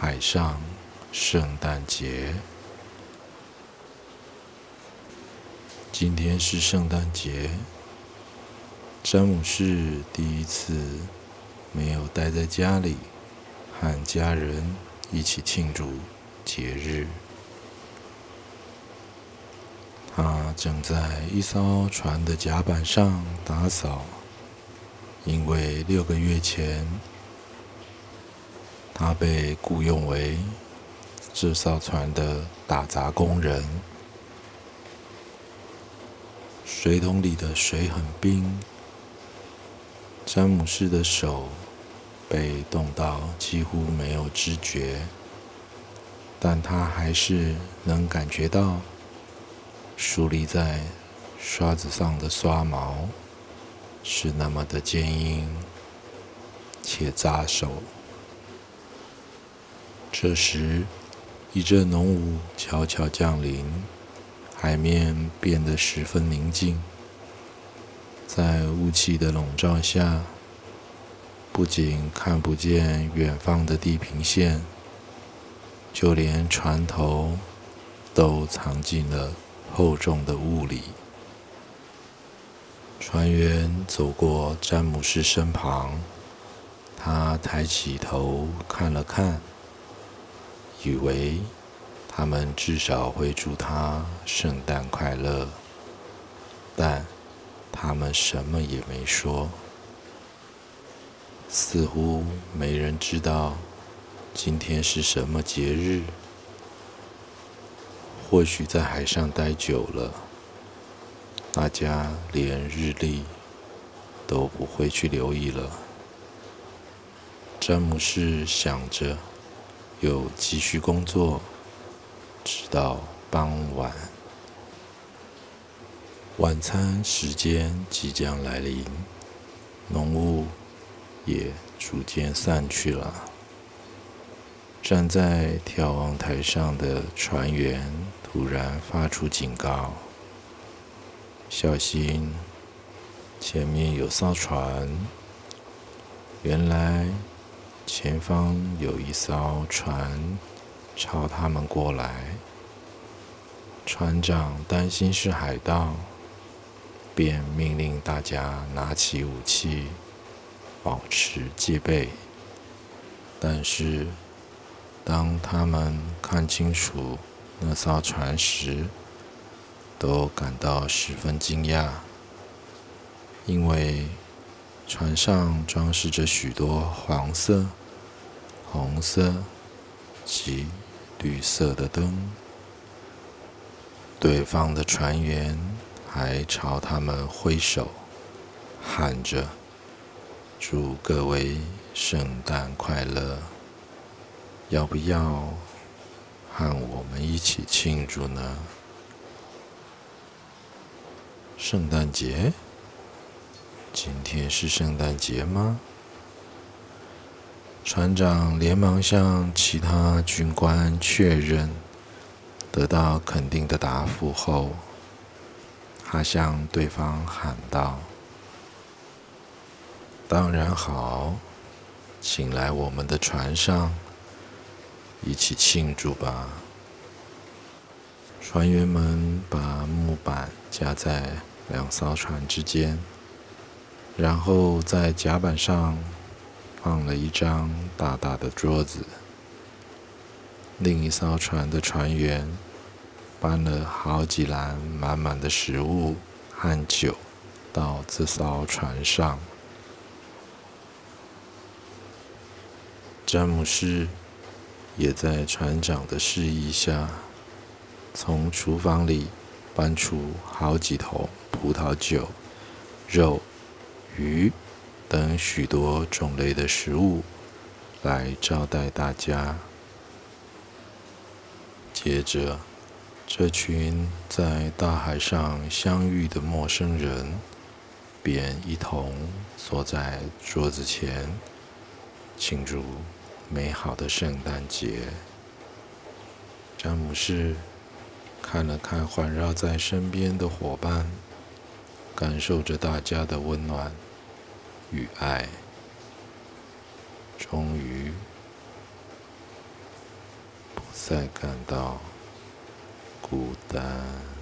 海上圣诞节。今天是圣诞节，詹姆士第一次没有待在家里，和家人一起庆祝节日。他正在一艘船的甲板上打扫，因为六个月前，他被雇佣为这艘船的打杂工人。水桶里的水很冰，詹姆士的手被冻到几乎没有知觉，但他还是能感觉到。竖立在刷子上的刷毛是那么的坚硬且扎手。这时，一阵浓雾悄悄降临，海面变得十分宁静。在雾气的笼罩下，不仅看不见远方的地平线，就连船头都藏进了。厚重的雾里，船员走过詹姆士身旁，他抬起头看了看，以为他们至少会祝他圣诞快乐，但他们什么也没说，似乎没人知道今天是什么节日。或许在海上待久了，大家连日历都不会去留意了。詹姆士想着，又继续工作，直到傍晚。晚餐时间即将来临，浓雾也逐渐散去了。站在眺望台上的船员突然发出警告：“小心，前面有艘船！”原来前方有一艘船朝他们过来。船长担心是海盗，便命令大家拿起武器，保持戒备。但是，当他们看清楚那艘船时，都感到十分惊讶，因为船上装饰着许多黄色、红色及绿色的灯。对方的船员还朝他们挥手，喊着：“祝各位圣诞快乐！”要不要和我们一起庆祝呢？圣诞节？今天是圣诞节吗？船长连忙向其他军官确认，得到肯定的答复后，他向对方喊道：“当然好，请来我们的船上。”一起庆祝吧！船员们把木板夹在两艘船之间，然后在甲板上放了一张大大的桌子。另一艘船的船员搬了好几篮满满的食物和酒到这艘船上。詹姆士。也在船长的示意下，从厨房里搬出好几桶葡萄酒、肉、鱼等许多种类的食物来招待大家。接着，这群在大海上相遇的陌生人便一同坐在桌子前庆祝。美好的圣诞节，詹姆士看了看环绕在身边的伙伴，感受着大家的温暖与爱终于不再感到孤单。